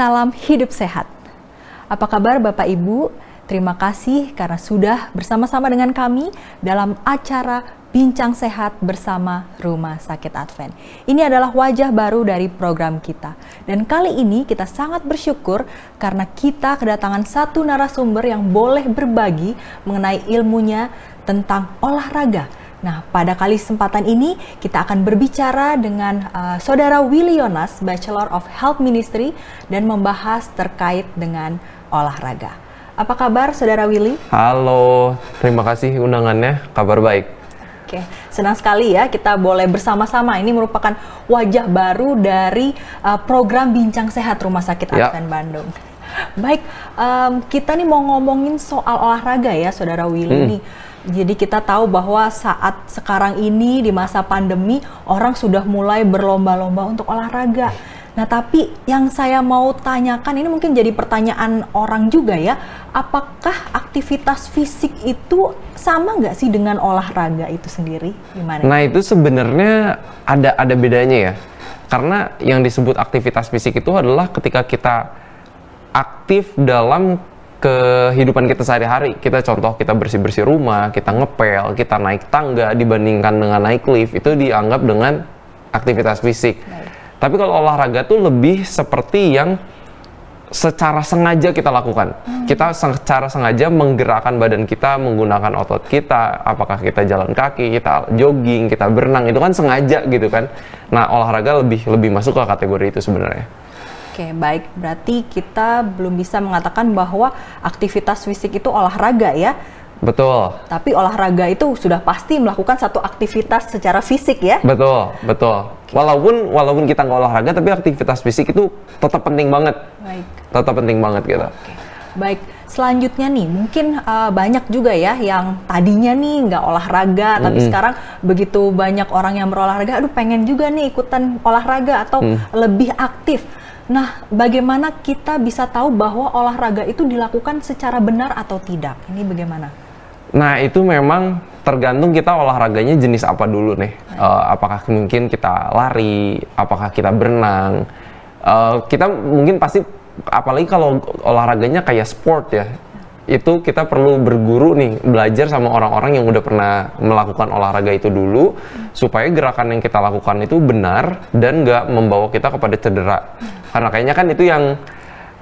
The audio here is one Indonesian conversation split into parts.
Salam hidup sehat. Apa kabar Bapak Ibu? Terima kasih karena sudah bersama-sama dengan kami dalam acara Bincang Sehat bersama Rumah Sakit Advent. Ini adalah wajah baru dari program kita. Dan kali ini kita sangat bersyukur karena kita kedatangan satu narasumber yang boleh berbagi mengenai ilmunya tentang olahraga Nah, pada kali kesempatan ini kita akan berbicara dengan uh, Saudara Willy Yonas, Bachelor of Health Ministry, dan membahas terkait dengan olahraga. Apa kabar Saudara Willy? Halo, terima kasih undangannya, kabar baik. Oke, senang sekali ya kita boleh bersama-sama. Ini merupakan wajah baru dari uh, program Bincang Sehat Rumah Sakit ya. Advent Bandung. Baik, um, kita nih mau ngomongin soal olahraga ya, Saudara Willy hmm. nih jadi kita tahu bahwa saat sekarang ini di masa pandemi orang sudah mulai berlomba-lomba untuk olahraga. Nah, tapi yang saya mau tanyakan ini mungkin jadi pertanyaan orang juga ya, apakah aktivitas fisik itu sama nggak sih dengan olahraga itu sendiri? Gimana? Nah, itu sebenarnya ada ada bedanya ya. Karena yang disebut aktivitas fisik itu adalah ketika kita aktif dalam kehidupan kita sehari-hari. Kita contoh kita bersih-bersih rumah, kita ngepel, kita naik tangga dibandingkan dengan naik lift itu dianggap dengan aktivitas fisik. Baik. Tapi kalau olahraga tuh lebih seperti yang secara sengaja kita lakukan. Hmm. Kita secara sengaja menggerakkan badan kita menggunakan otot kita, apakah kita jalan kaki, kita jogging, kita berenang, itu kan sengaja gitu kan. Nah, olahraga lebih lebih masuk ke kategori itu sebenarnya. Oke, baik. Berarti kita belum bisa mengatakan bahwa aktivitas fisik itu olahraga ya. Betul. Tapi olahraga itu sudah pasti melakukan satu aktivitas secara fisik ya. Betul, betul. Okay. Walaupun walaupun kita nggak olahraga, tapi aktivitas fisik itu tetap penting banget. Baik. Tetap penting banget gitu. Okay. Baik. Selanjutnya nih, mungkin uh, banyak juga ya yang tadinya nih nggak olahraga, mm -hmm. tapi sekarang begitu banyak orang yang berolahraga, aduh pengen juga nih ikutan olahraga atau mm. lebih aktif. Nah, bagaimana kita bisa tahu bahwa olahraga itu dilakukan secara benar atau tidak? Ini bagaimana? Nah, itu memang tergantung kita olahraganya jenis apa dulu nih. Uh, apakah mungkin kita lari, apakah kita berenang. Uh, kita mungkin pasti, apalagi kalau olahraganya kayak sport ya, itu kita perlu berguru nih belajar sama orang-orang yang udah pernah melakukan olahraga itu dulu supaya gerakan yang kita lakukan itu benar dan nggak membawa kita kepada cedera karena kayaknya kan itu yang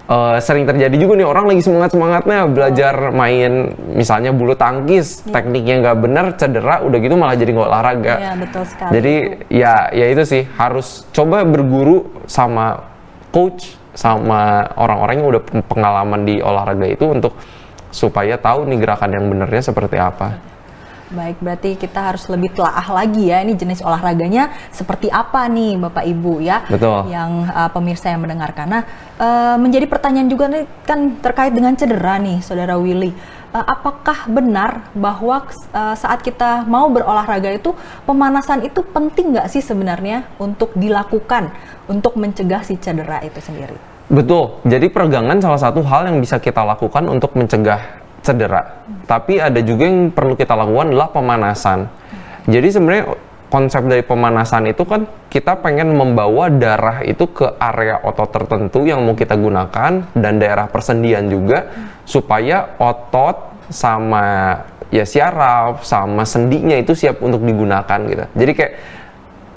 uh, sering terjadi juga nih orang lagi semangat semangatnya belajar main misalnya bulu tangkis ya. tekniknya nggak benar cedera udah gitu malah jadi nggak olahraga ya, betul sekali. jadi ya ya itu sih harus coba berguru sama coach sama orang-orang yang udah pengalaman di olahraga itu untuk supaya tahu nih gerakan yang benernya seperti apa. Baik, berarti kita harus lebih telaah lagi ya. Ini jenis olahraganya seperti apa nih, Bapak Ibu ya? Betul. Yang uh, pemirsa yang mendengarkan. Nah, uh, menjadi pertanyaan juga nih kan terkait dengan cedera nih, Saudara Willy. Uh, apakah benar bahwa uh, saat kita mau berolahraga itu pemanasan itu penting nggak sih sebenarnya untuk dilakukan untuk mencegah si cedera itu sendiri? Betul. Jadi peregangan salah satu hal yang bisa kita lakukan untuk mencegah cedera. Tapi ada juga yang perlu kita lakukan adalah pemanasan. Jadi sebenarnya konsep dari pemanasan itu kan kita pengen membawa darah itu ke area otot tertentu yang mau kita gunakan dan daerah persendian juga hmm. supaya otot sama ya syaraf sama sendinya itu siap untuk digunakan gitu. Jadi kayak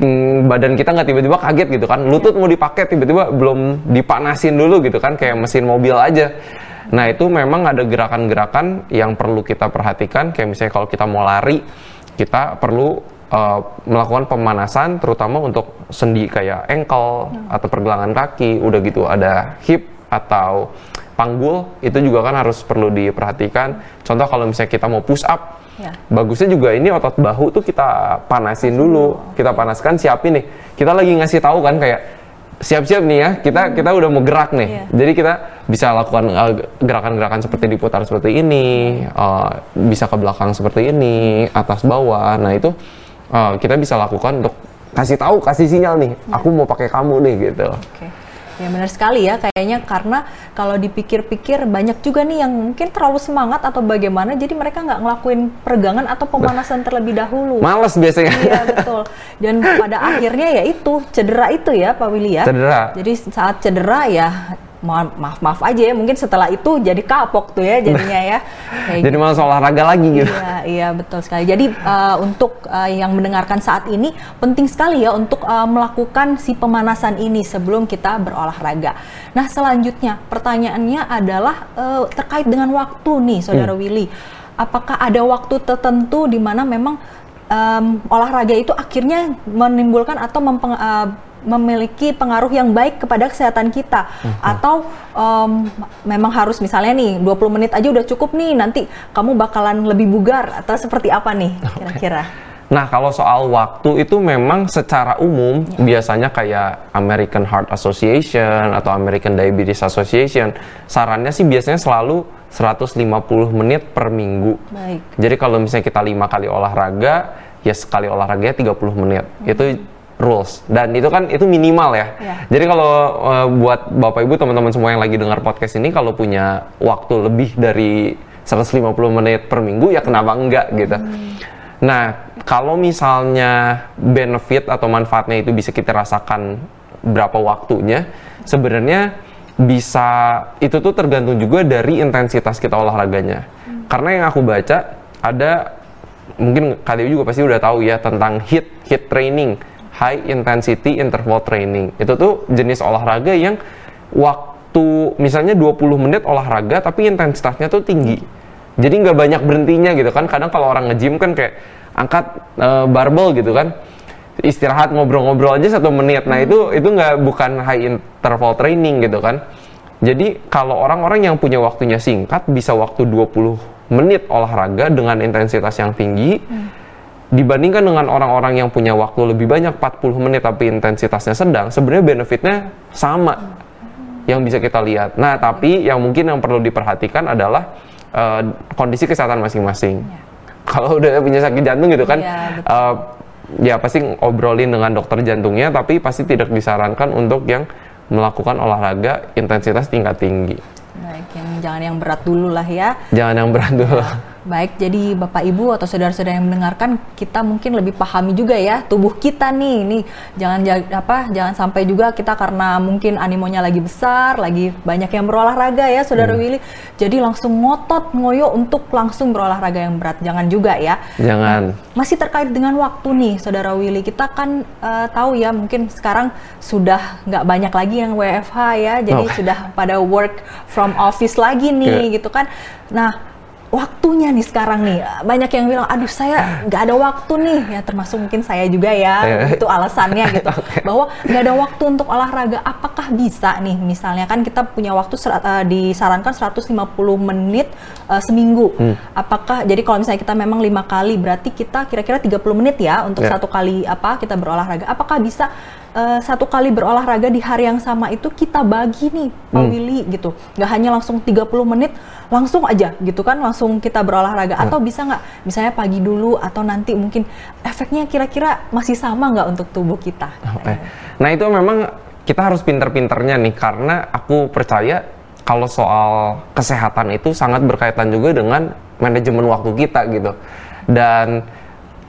mm, badan kita nggak tiba-tiba kaget gitu kan. Lutut mau dipakai tiba-tiba belum dipanasin dulu gitu kan kayak mesin mobil aja. Nah itu memang ada gerakan-gerakan yang perlu kita perhatikan. Kayak misalnya kalau kita mau lari kita perlu uh, melakukan pemanasan terutama untuk sendi kayak ankle hmm. atau pergelangan kaki udah gitu ada hip atau panggul itu juga kan harus perlu diperhatikan. Contoh kalau misalnya kita mau push up Ya. Bagusnya juga ini otot bahu tuh kita panasin dulu, kita panaskan siapin nih. Kita lagi ngasih tahu kan kayak siap-siap nih ya, kita hmm. kita udah mau gerak nih. Yeah. Jadi kita bisa lakukan uh, gerakan-gerakan uh, seperti diputar seperti ini, uh, bisa ke belakang seperti ini, atas bawah. Nah itu uh, kita bisa lakukan untuk kasih tahu, kasih sinyal nih, yeah. aku mau pakai kamu nih gitu. Okay. Ya benar sekali ya kayaknya karena kalau dipikir-pikir banyak juga nih yang mungkin terlalu semangat atau bagaimana jadi mereka nggak ngelakuin peregangan atau pemanasan terlebih dahulu. Males biasanya. Iya betul. Dan pada akhirnya ya itu cedera itu ya Pak Willy ya. Cedera. Jadi saat cedera ya maaf maaf aja ya mungkin setelah itu jadi kapok tuh ya jadinya ya. Kayak jadi gitu. malah olahraga lagi gitu. Iya iya betul sekali. Jadi uh, untuk uh, yang mendengarkan saat ini penting sekali ya untuk uh, melakukan si pemanasan ini sebelum kita berolahraga. Nah selanjutnya pertanyaannya adalah uh, terkait dengan waktu nih saudara hmm. Willy. Apakah ada waktu tertentu di mana memang um, olahraga itu akhirnya menimbulkan atau mempeng, uh, memiliki pengaruh yang baik kepada kesehatan kita uh-huh. atau um, memang harus misalnya nih 20 menit aja udah cukup nih nanti kamu bakalan lebih bugar atau seperti apa nih kira-kira? Okay. Nah, kalau soal waktu itu memang secara umum ya. biasanya kayak American Heart Association atau American Diabetes Association sarannya sih biasanya selalu 150 menit per minggu. Baik. Jadi kalau misalnya kita lima kali olahraga, ya sekali olahraga 30 menit. Hmm. Itu rules dan itu kan itu minimal ya. Yeah. Jadi kalau uh, buat Bapak Ibu teman-teman semua yang lagi dengar podcast ini kalau punya waktu lebih dari 150 menit per minggu ya kenapa enggak gitu. Hmm. Nah, kalau misalnya benefit atau manfaatnya itu bisa kita rasakan berapa waktunya, sebenarnya bisa itu tuh tergantung juga dari intensitas kita olahraganya. Hmm. Karena yang aku baca ada mungkin kalian juga pasti udah tahu ya tentang HIT, HIT training high intensity interval training. Itu tuh jenis olahraga yang waktu misalnya 20 menit olahraga tapi intensitasnya tuh tinggi. Jadi nggak banyak berhentinya gitu kan. Kadang kalau orang nge-gym kan kayak angkat uh, barbel gitu kan. Istirahat ngobrol-ngobrol aja satu menit. Nah itu itu nggak bukan high interval training gitu kan. Jadi kalau orang-orang yang punya waktunya singkat bisa waktu 20 menit olahraga dengan intensitas yang tinggi. Hmm dibandingkan dengan orang-orang yang punya waktu lebih banyak 40 menit tapi intensitasnya sedang sebenarnya benefitnya sama yang bisa kita lihat. Nah tapi yang mungkin yang perlu diperhatikan adalah uh, kondisi kesehatan masing-masing. Ya. kalau udah punya sakit jantung gitu kan ya, uh, ya pasti obrolin dengan dokter jantungnya tapi pasti tidak disarankan untuk yang melakukan olahraga intensitas tingkat tinggi. Baik yang jangan yang berat dulu lah ya. Jangan yang berat dulu. Ya Baik, jadi Bapak Ibu atau saudara-saudara yang mendengarkan, kita mungkin lebih pahami juga ya tubuh kita nih. Nih, jangan apa jangan sampai juga kita karena mungkin animonya lagi besar, lagi banyak yang berolahraga ya, Saudara hmm. Willy. Jadi langsung ngotot ngoyo untuk langsung berolahraga yang berat. Jangan juga ya. Jangan. Nah, masih terkait dengan waktu nih, Saudara Willy. Kita kan uh, tahu ya, mungkin sekarang sudah nggak banyak lagi yang WFH ya. Jadi oh. sudah pada work from office lagi nih yeah. gitu kan. Nah, waktunya nih sekarang nih banyak yang bilang aduh saya nggak ada waktu nih ya termasuk mungkin saya juga ya yeah. itu alasannya gitu okay. bahwa nggak ada waktu untuk olahraga apakah bisa nih misalnya kan kita punya waktu serat, uh, disarankan 150 menit uh, seminggu hmm. apakah jadi kalau misalnya kita memang lima kali berarti kita kira-kira 30 menit ya untuk yeah. satu kali apa kita berolahraga apakah bisa uh, satu kali berolahraga di hari yang sama itu kita bagi nih Pak hmm. Willy gitu nggak hanya langsung 30 menit langsung aja gitu kan langsung kita berolahraga hmm. atau bisa nggak misalnya pagi dulu atau nanti mungkin efeknya kira-kira masih sama nggak untuk tubuh kita okay. nah itu memang kita harus pinter-pinternya nih karena aku percaya kalau soal kesehatan itu sangat berkaitan juga dengan manajemen waktu kita gitu dan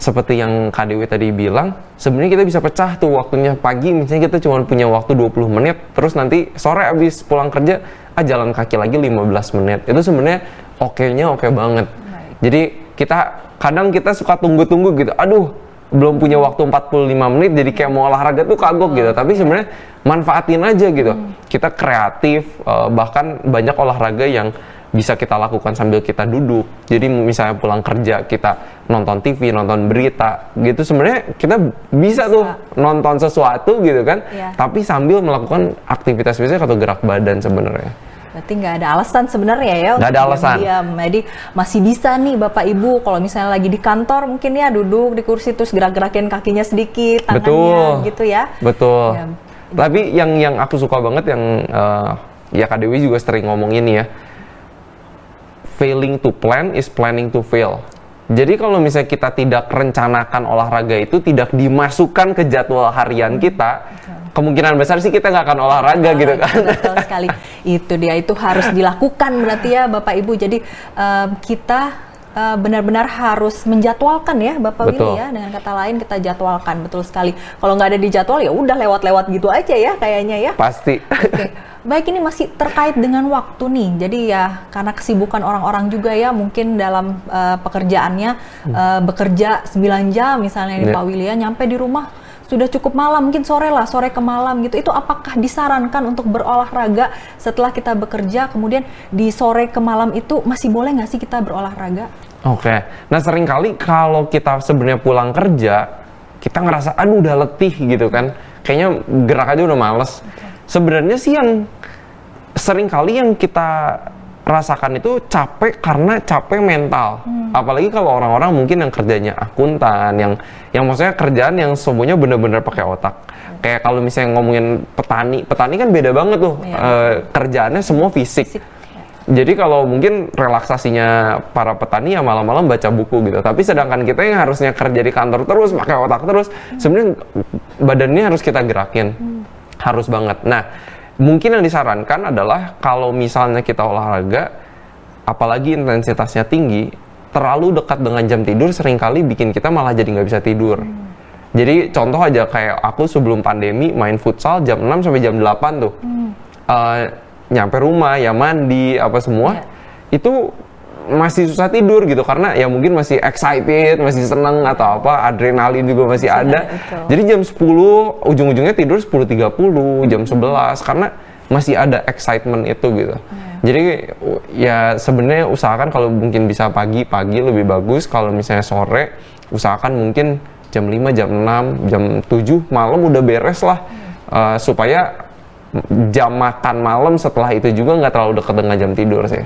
seperti yang Dewi tadi bilang, sebenarnya kita bisa pecah tuh waktunya pagi misalnya kita cuma punya waktu 20 menit, terus nanti sore abis pulang kerja, ah jalan kaki lagi 15 menit. Itu sebenarnya oke-nya oke banget. Jadi kita kadang kita suka tunggu-tunggu gitu, aduh belum punya waktu 45 menit jadi kayak mau olahraga tuh kagok gitu. Tapi sebenarnya manfaatin aja gitu. Hmm. Kita kreatif, eh, bahkan banyak olahraga yang bisa kita lakukan sambil kita duduk. Jadi misalnya pulang kerja kita nonton TV, nonton berita, gitu sebenarnya kita bisa, bisa. tuh nonton sesuatu gitu kan, ya. tapi sambil melakukan aktivitas biasa atau gerak badan sebenarnya. Berarti nggak ada alasan sebenarnya ya Nggak ada alasan. Diam. Jadi masih bisa nih Bapak Ibu kalau misalnya lagi di kantor mungkin ya duduk di kursi terus gerak-gerakin kakinya sedikit, tangannya Betul. gitu ya. Betul. Ya. Tapi yang yang aku suka banget yang uh, ya Kak Dewi juga sering ngomong ini ya failing to plan is planning to fail. Jadi kalau misalnya kita tidak rencanakan olahraga itu tidak dimasukkan ke jadwal harian kita, kemungkinan besar sih kita nggak akan olahraga oh, gitu kan. Betul sekali. Itu dia itu harus dilakukan berarti ya Bapak Ibu. Jadi um, kita uh, benar-benar harus menjadwalkan ya Bapak Betul. Willy ya. Dengan kata lain kita jadwalkan betul sekali. Kalau nggak ada di jadwal ya udah lewat-lewat gitu aja ya kayaknya ya. Pasti. Oke. Baik ini masih terkait dengan waktu nih. Jadi ya karena kesibukan orang-orang juga ya mungkin dalam uh, pekerjaannya uh, bekerja 9 jam misalnya nih Yeah. Pak Willy ya nyampe di rumah sudah cukup malam mungkin sore lah sore ke malam gitu itu apakah disarankan untuk berolahraga setelah kita bekerja kemudian di sore ke malam itu masih boleh nggak sih kita berolahraga Oke. Nah, sering kali kalau kita sebenarnya pulang kerja, kita ngerasa aduh udah letih gitu kan. Kayaknya gerak aja udah males. Sebenarnya sih yang sering kali yang kita rasakan itu capek karena capek mental. Apalagi kalau orang-orang mungkin yang kerjanya akuntan, yang yang maksudnya kerjaan yang semuanya benar-benar pakai otak. Kayak kalau misalnya ngomongin petani, petani kan beda banget tuh. Iya. Eh, kerjaannya semua fisik. Fisik, Jadi kalau mungkin relaksasinya para petani ya malam-malam baca buku gitu. Tapi sedangkan kita yang harusnya kerja di kantor terus, pakai otak terus, sebenarnya badannya harus kita gerakin. Harus banget. Nah, mungkin yang disarankan adalah kalau misalnya kita olahraga, apalagi intensitasnya tinggi, terlalu dekat dengan jam tidur sering kali bikin kita malah jadi nggak bisa tidur. Jadi contoh aja kayak aku sebelum pandemi main futsal jam 6 sampai jam 8 tuh. Eh, nyampe rumah ya mandi apa semua itu masih susah tidur gitu karena ya mungkin masih excited, masih seneng atau apa, adrenalin juga masih ada. betul. Jadi jam 10 ujung-ujungnya tidur 10.30, jam 11 karena masih ada excitement itu gitu. Jadi u- ya sebenarnya usahakan kalau mungkin bisa pagi, pagi lebih bagus. Kalau misalnya sore, usahakan mungkin jam 5, jam 6, jam 7 malam udah beres lah. Uh, supaya jam makan malam setelah itu juga nggak terlalu dekat dengan jam tidur sih.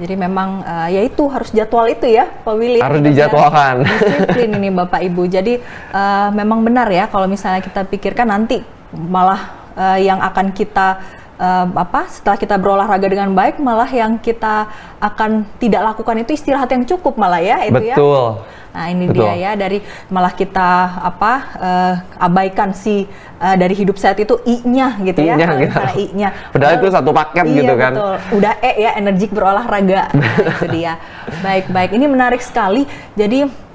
Jadi memang eh, ya itu harus jadwal itu ya Pak Willy. Harus Benar. dijadwalkan. Disiplin ini Bapak Ibu. Jadi eh, memang benar ya kalau misalnya kita pikirkan nanti malah eh, yang akan kita eh, apa setelah kita berolahraga dengan baik malah yang kita akan tidak lakukan itu istirahat yang cukup malah ya itu ya. Betul. Nah ini Betul. dia ya dari malah kita apa eh, abaikan si eh, dari hidup sehat itu i-nya gitu ya. I-nya Kalau gitu. i-nya. Padahal itu satu paket iya, gitu kan. Betul. Udah e ya energik berolahraga. Nah, itu dia. Baik baik. Ini menarik sekali. Jadi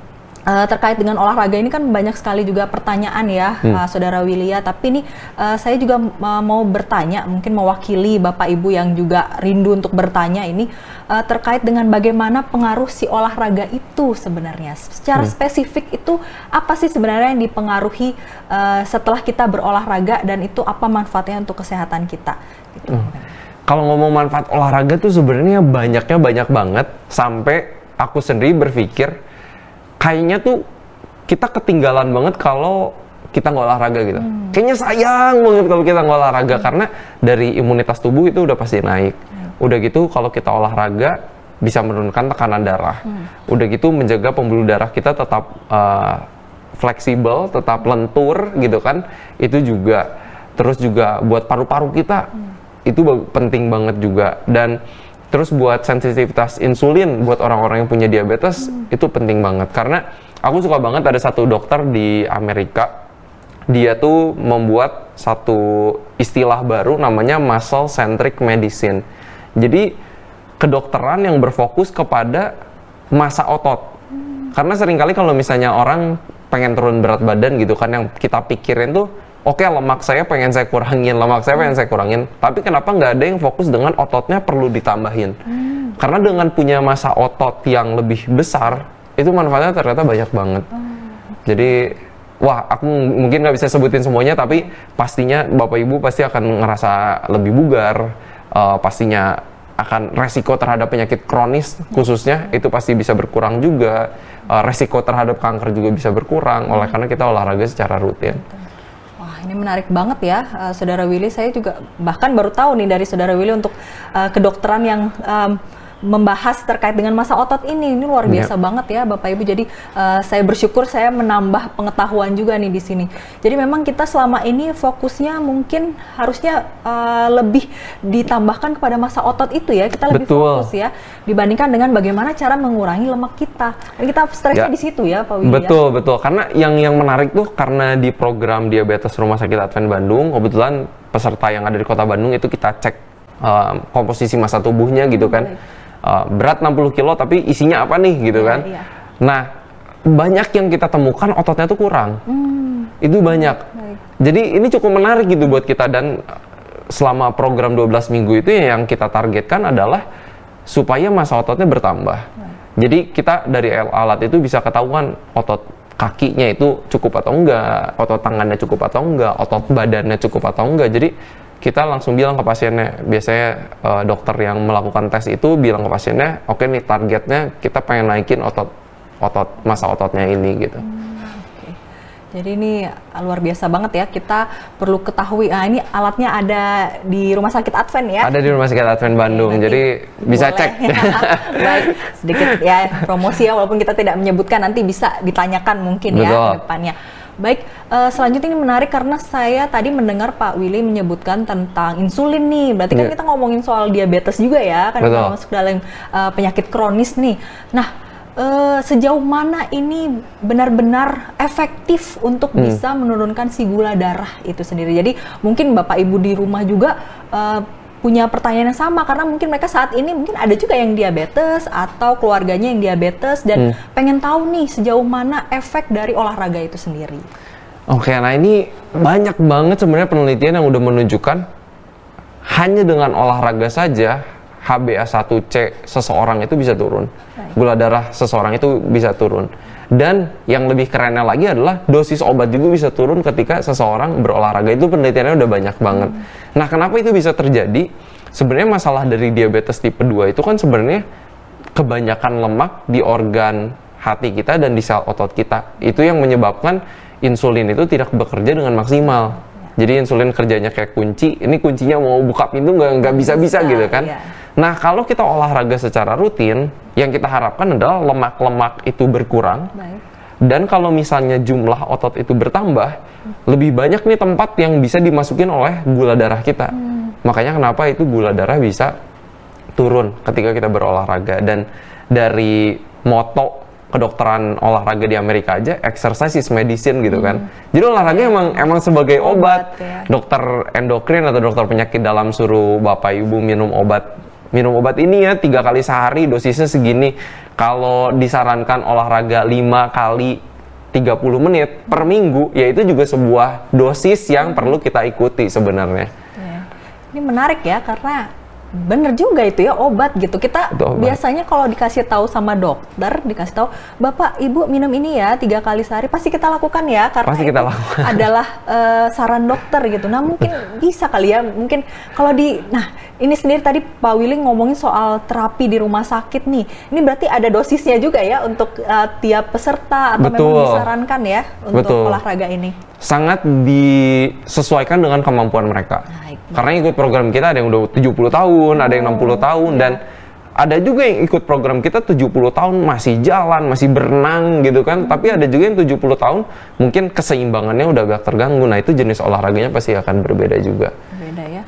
eh, terkait dengan olahraga ini kan banyak sekali juga pertanyaan ya, Hmm. eh, Saudara Wilia. Tapi ini eh, saya juga eh, mau bertanya, mungkin mewakili Bapak Ibu yang juga rindu untuk bertanya ini eh, terkait dengan bagaimana pengaruh si olahraga itu sebenarnya. Secara Hmm. spesifik itu apa sih sebenarnya yang dipengaruhi eh, setelah kita berolahraga dan itu apa manfaatnya untuk kesehatan kita? Gitu. Hmm. Kalau ngomong manfaat olahraga tuh sebenarnya banyaknya banyak banget sampai aku sendiri berpikir kayaknya tuh kita ketinggalan banget kalau kita nggak olahraga gitu. Kayaknya sayang banget kalau kita nggak olahraga karena dari imunitas tubuh itu udah pasti naik. Udah gitu kalau kita olahraga bisa menurunkan tekanan darah. Udah gitu menjaga pembuluh darah kita tetap uh, fleksibel, tetap lentur gitu kan. Itu juga terus juga buat paru-paru kita itu ba- penting banget juga dan terus buat sensitivitas insulin buat orang-orang yang punya diabetes itu penting banget. Karena aku suka banget ada satu dokter di Amerika. Dia tuh membuat satu istilah baru namanya muscle centric medicine. Jadi kedokteran yang berfokus kepada masa otot. Karena sering kali kalau misalnya orang pengen turun berat badan gitu kan yang kita pikirin tuh oke lemak saya pengen saya kurangin lemak saya pengen saya kurangin tapi kenapa nggak ada yang fokus dengan ototnya perlu ditambahin? Karena dengan punya masa otot yang lebih besar itu manfaatnya ternyata banyak banget. Jadi wah aku mungkin nggak bisa sebutin semuanya tapi pastinya bapak ibu pasti akan ngerasa lebih bugar eh, pastinya akan resiko terhadap penyakit kronis khususnya itu pasti bisa berkurang juga. Eh, resiko terhadap kanker juga bisa berkurang oleh karena kita olahraga secara rutin. Wah, ini menarik banget ya, eh, Saudara Willy. Saya juga bahkan baru tahu nih dari Saudara Willy untuk eh, kedokteran yang em, membahas terkait dengan masa otot ini. Ini luar biasa banget ya, Bapak Ibu. Jadi eh, saya bersyukur saya menambah pengetahuan juga nih di sini. Jadi memang kita selama ini fokusnya mungkin harusnya eh, lebih ditambahkan kepada masa otot itu ya. Kita lebih Betul. fokus ya dibandingkan dengan bagaimana cara mengurangi lemak kita. Dan kita stresnya Ya. di situ ya, Pak Willy. ya. Betul, betul. Karena yang yang menarik tuh karena di program diabetes Rumah Sakit Advent Bandung, kebetulan peserta yang ada di Kota Bandung itu kita cek um, komposisi masa tubuhnya gitu kan. Uh, berat 60 kilo tapi isinya apa nih gitu Iya, kan. iya. Nah, banyak yang kita temukan ototnya tuh kurang. Hmm, Itu banyak. baik. Jadi ini cukup menarik gitu buat kita dan uh, selama program 12 minggu itu ya yang kita targetkan adalah supaya masa ototnya bertambah. Jadi kita dari al- alat itu bisa ketahuan otot kakinya itu cukup atau enggak, otot tangannya cukup atau enggak, otot badannya cukup atau enggak. Jadi kita langsung bilang ke pasiennya, biasanya uh, dokter yang melakukan tes itu bilang ke pasiennya, oke nih targetnya kita pengen naikin otot otot masa ototnya ini gitu. Oke. Jadi ini luar biasa banget ya. Kita perlu ketahui. Ah ini alatnya ada di Rumah Sakit Advent ya. Ada di Rumah Sakit Advent Bandung, jadi bisa boleh. cek. Baik, sedikit ya promosi ya walaupun kita tidak menyebutkan nanti bisa ditanyakan mungkin ya Betul. ke depannya. Baik, eh, selanjutnya ini menarik karena saya tadi mendengar Pak Willy menyebutkan tentang insulin nih. Berarti kan Iya. kita ngomongin soal diabetes juga ya, kan Betul. kita masuk dalam eh, penyakit kronis nih. Nah, eh, sejauh mana ini benar-benar efektif untuk Hmm. bisa menurunkan si gula darah itu sendiri. Jadi mungkin Bapak Ibu di rumah juga eh, punya pertanyaan yang sama karena mungkin mereka saat ini mungkin ada juga yang diabetes atau keluarganya yang diabetes dan Hmm. pengen tahu nih sejauh mana efek dari olahraga itu sendiri. Oke, nah ini banyak banget sebenarnya penelitian yang udah menunjukkan hanya dengan olahraga saja HbA1c seseorang itu bisa turun. Gula darah seseorang itu bisa turun. Dan yang lebih kerennya lagi adalah dosis obat juga bisa turun ketika seseorang berolahraga. Itu penelitiannya udah banyak banget. Nah, kenapa itu bisa terjadi? Sebenarnya masalah dari diabetes tipe 2 itu kan sebenarnya kebanyakan lemak di organ hati kita dan di sel otot kita. Itu yang menyebabkan insulin itu tidak bekerja dengan maksimal. Jadi insulin kerjanya kayak kunci, ini kuncinya mau buka pintu nggak nggak bisa-bisa Bisa, gitu kan. iya. Nah kalau kita olahraga secara rutin, yang kita harapkan adalah lemak-lemak itu berkurang. Baik. Dan kalau misalnya jumlah otot itu bertambah, lebih banyak nih tempat yang bisa dimasukin oleh gula darah kita. Makanya kenapa itu gula darah bisa turun ketika kita berolahraga. Dan dari moto kedokteran olahraga di Amerika aja, exercise is medicine gitu kan. Jadi olahraga emang emang sebagai obat. Obat, ya. Dokter endokrin atau dokter penyakit dalam suruh bapak ibu minum obat minum obat ini ya tiga kali sehari dosisnya segini. Kalau disarankan olahraga lima kali 30 menit per minggu, ya itu juga sebuah dosis yang perlu kita ikuti sebenarnya. Ya. Ini menarik ya karena bener juga itu ya obat gitu. Kita obat. biasanya kalau dikasih tahu sama dokter, dikasih tahu, bapak ibu minum ini ya tiga kali sehari, pasti kita lakukan ya karena Pasti kita itu lakukan. adalah eh, saran dokter gitu. Nah mungkin bisa kali ya, mungkin kalau di, nah ini sendiri tadi Pak Willy ngomongin soal terapi di rumah sakit nih. Ini berarti ada dosisnya juga ya untuk eh, tiap peserta atau memang Betul. disarankan ya untuk Betul. olahraga ini. Sangat disesuaikan dengan kemampuan mereka. Baik. Karena ikut program kita ada yang udah 70 tahun, ada yang 60 tahun dan ada juga yang ikut program kita 70 tahun masih jalan, masih berenang gitu kan. Tapi ada juga yang 70 tahun mungkin keseimbangannya udah agak terganggu. Nah, itu jenis olahraganya pasti akan berbeda juga. Beda ya.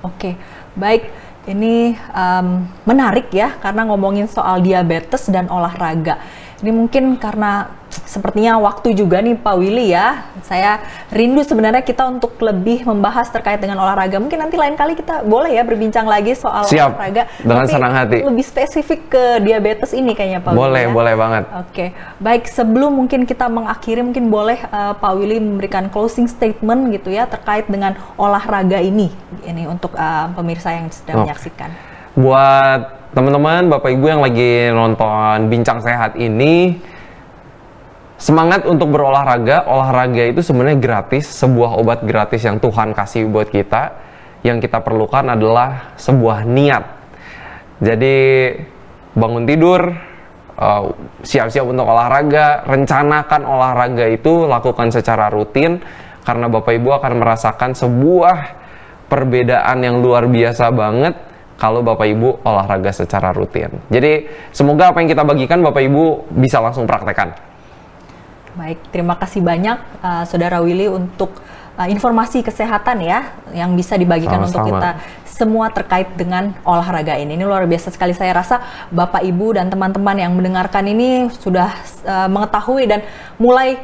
Oke, baik. Ini em, menarik ya karena ngomongin soal diabetes dan olahraga. Ini mungkin karena sepertinya waktu juga nih Pak Willy ya. Saya rindu sebenarnya kita untuk lebih membahas terkait dengan olahraga. Mungkin nanti lain kali kita boleh ya berbincang lagi soal Siap, olahraga. dengan Tapi senang hati. Lebih spesifik ke diabetes ini kayaknya Pak Boleh, Willy ya. boleh banget. Oke, baik sebelum mungkin kita mengakhiri mungkin boleh eh, Pak Willy memberikan closing statement gitu ya terkait dengan olahraga ini ini untuk eh, pemirsa yang sedang Oke. menyaksikan. Buat teman-teman, Bapak Ibu yang lagi nonton Bincang Sehat ini, semangat untuk berolahraga. Olahraga itu sebenarnya gratis, sebuah obat gratis yang Tuhan kasih buat kita. Yang kita perlukan adalah sebuah niat. Jadi bangun tidur, uh, siap-siap untuk olahraga, rencanakan olahraga itu lakukan secara rutin karena Bapak Ibu akan merasakan sebuah perbedaan yang luar biasa banget kalau Bapak Ibu olahraga secara rutin. Jadi semoga apa yang kita bagikan Bapak Ibu bisa langsung praktekkan. Baik, terima kasih banyak uh, Saudara Willy untuk uh, informasi kesehatan ya yang bisa dibagikan untuk Sama-sama. kita semua terkait dengan olahraga ini. Ini luar biasa sekali saya rasa Bapak Ibu dan teman-teman yang mendengarkan ini sudah uh, mengetahui dan mulai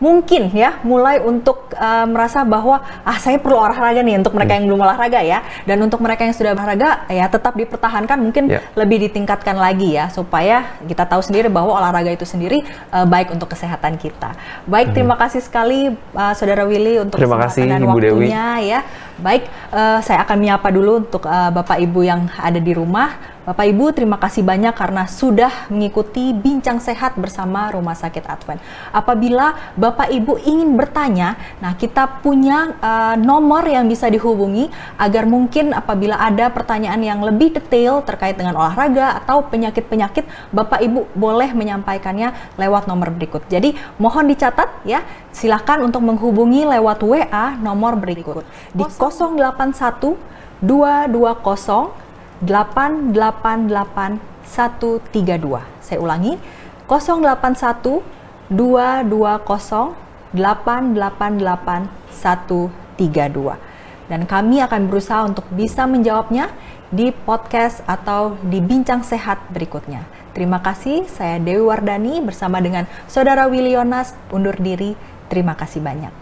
mungkin ya mulai untuk uh, merasa bahwa ah saya perlu olahraga nih untuk mereka yang belum olahraga ya dan untuk mereka yang sudah olahraga ya tetap dipertahankan mungkin yeah. lebih ditingkatkan lagi ya supaya kita tahu sendiri bahwa olahraga itu sendiri uh, baik untuk kesehatan kita. Baik, hmm. terima kasih sekali uh, Saudara Willy untuk terima kasih, dan Ibu waktunya Dewi. ya. Baik, uh, saya akan menyapa dulu untuk uh, Bapak Ibu yang ada di rumah. Bapak Ibu, terima kasih banyak karena sudah mengikuti bincang sehat bersama Rumah Sakit Advent. Apabila Bapak Ibu ingin bertanya, nah kita punya uh, nomor yang bisa dihubungi agar mungkin apabila ada pertanyaan yang lebih detail terkait dengan olahraga atau penyakit-penyakit, Bapak Ibu boleh menyampaikannya lewat nomor berikut. Jadi mohon dicatat ya, silahkan untuk menghubungi lewat WA nomor berikut di 081 220 888 132. Saya ulangi 081 220 888 132. Dan kami akan berusaha untuk bisa menjawabnya di podcast atau di bincang sehat berikutnya. Terima kasih, saya Dewi Wardani bersama dengan Saudara Wilionas undur diri. Terima kasih banyak.